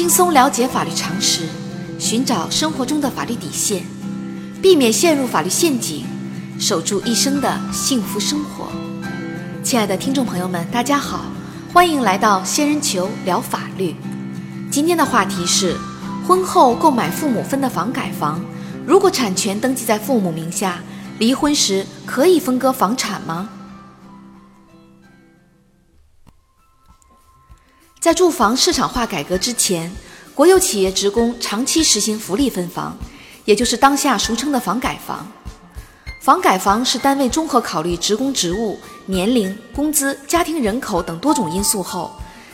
轻松了解法律常识，寻找生活中的法律底线，避免陷入法律陷阱，守住一生的幸福生活。亲爱的听众朋友们，大家好，欢迎来到仙人球聊法律。今天的话题是：婚后购买父母分的房改房，如果产权登记在父母名下，离婚时可以分割房产吗？在住房市场化改革之前，国有企业职工长期实行福利分房，也就是当下俗称的房改房。房改房是单位综合考虑职工职务、年龄、工资、家庭人口等多种因素后，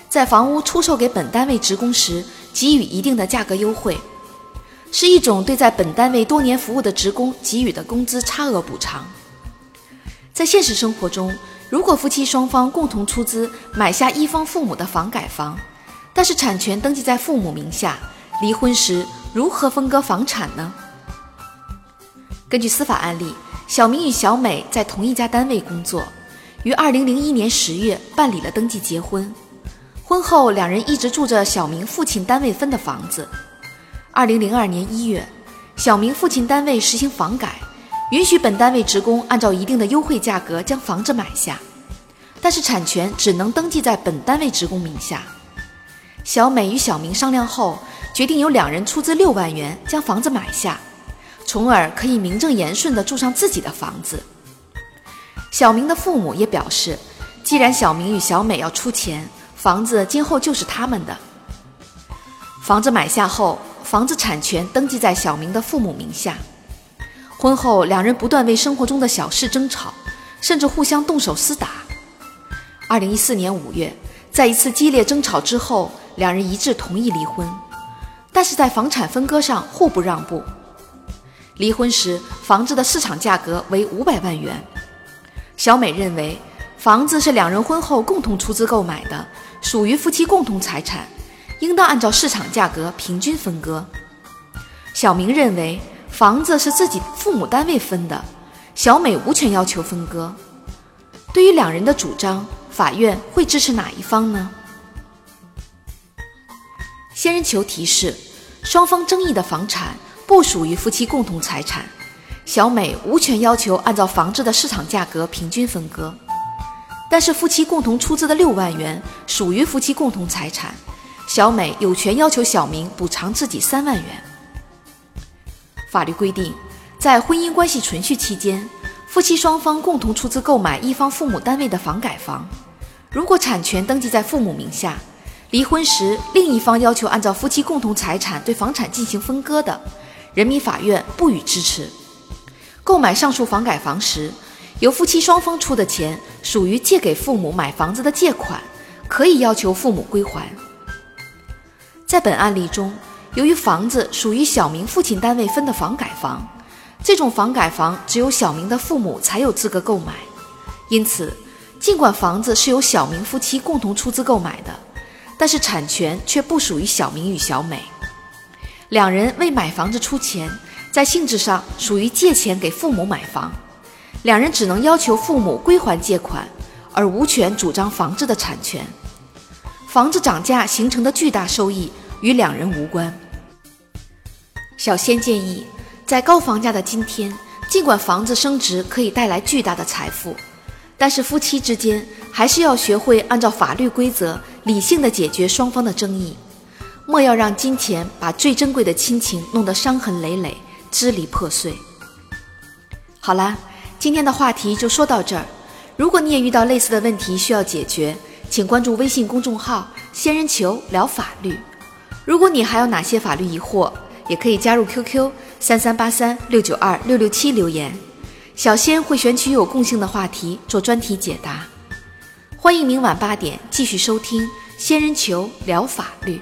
在房屋出售给本单位职工时给予一定的价格优惠，是一种对在本单位多年服务的职工给予的工资差额补偿。在现实生活中，如果夫妻双方共同出资买下一方父母的房改房，但是产权登记在父母名下，离婚时如何分割房产呢？根据司法案例，小明与小美在同一家单位工作，于二零零一年十月办理了登记结婚。婚后两人一直住着小明父亲单位分的房子。二零零二年一月，小明父亲单位实行房改。允许本单位职工按照一定的优惠价格将房子买下，但是产权只能登记在本单位职工名下。小美与小明商量后，决定由两人出资六万元将房子买下，从而可以名正言顺地住上自己的房子。小明的父母也表示，既然小明与小美要出钱，房子今后就是他们的。房子买下后，房子产权登记在小明的父母名下。婚后，两人不断为生活中的小事争吵，甚至互相动手厮打。二零一四年五月，在一次激烈争吵之后，两人一致同意离婚，但是在房产分割上互不让步。离婚时，房子的市场价格为五百万元。小美认为，房子是两人婚后共同出资购买的，属于夫妻共同财产，应当按照市场价格平均分割。小明认为。房子是自己父母单位分的，小美无权要求分割。对于两人的主张，法院会支持哪一方呢？仙人球提示：双方争议的房产不属于夫妻共同财产，小美无权要求按照房子的市场价格平均分割。但是夫妻共同出资的六万元属于夫妻共同财产，小美有权要求小明补偿自己三万元。法律规定，在婚姻关系存续期间，夫妻双方共同出资购买一方父母单位的房改房，如果产权登记在父母名下，离婚时另一方要求按照夫妻共同财产对房产进行分割的，人民法院不予支持。购买上述房改房时，由夫妻双方出的钱属于借给父母买房子的借款，可以要求父母归还。在本案例中。由于房子属于小明父亲单位分的房改房，这种房改房只有小明的父母才有资格购买，因此，尽管房子是由小明夫妻共同出资购买的，但是产权却不属于小明与小美。两人为买房子出钱，在性质上属于借钱给父母买房，两人只能要求父母归还借款，而无权主张房子的产权。房子涨价形成的巨大收益与两人无关。小仙建议，在高房价的今天，尽管房子升值可以带来巨大的财富，但是夫妻之间还是要学会按照法律规则理性的解决双方的争议，莫要让金钱把最珍贵的亲情弄得伤痕累累、支离破碎。好啦，今天的话题就说到这儿。如果你也遇到类似的问题需要解决，请关注微信公众号“仙人球聊法律”。如果你还有哪些法律疑惑，也可以加入 QQ 三三八三六九二六六七留言，小仙会选取有共性的话题做专题解答。欢迎明晚八点继续收听仙人球聊法律。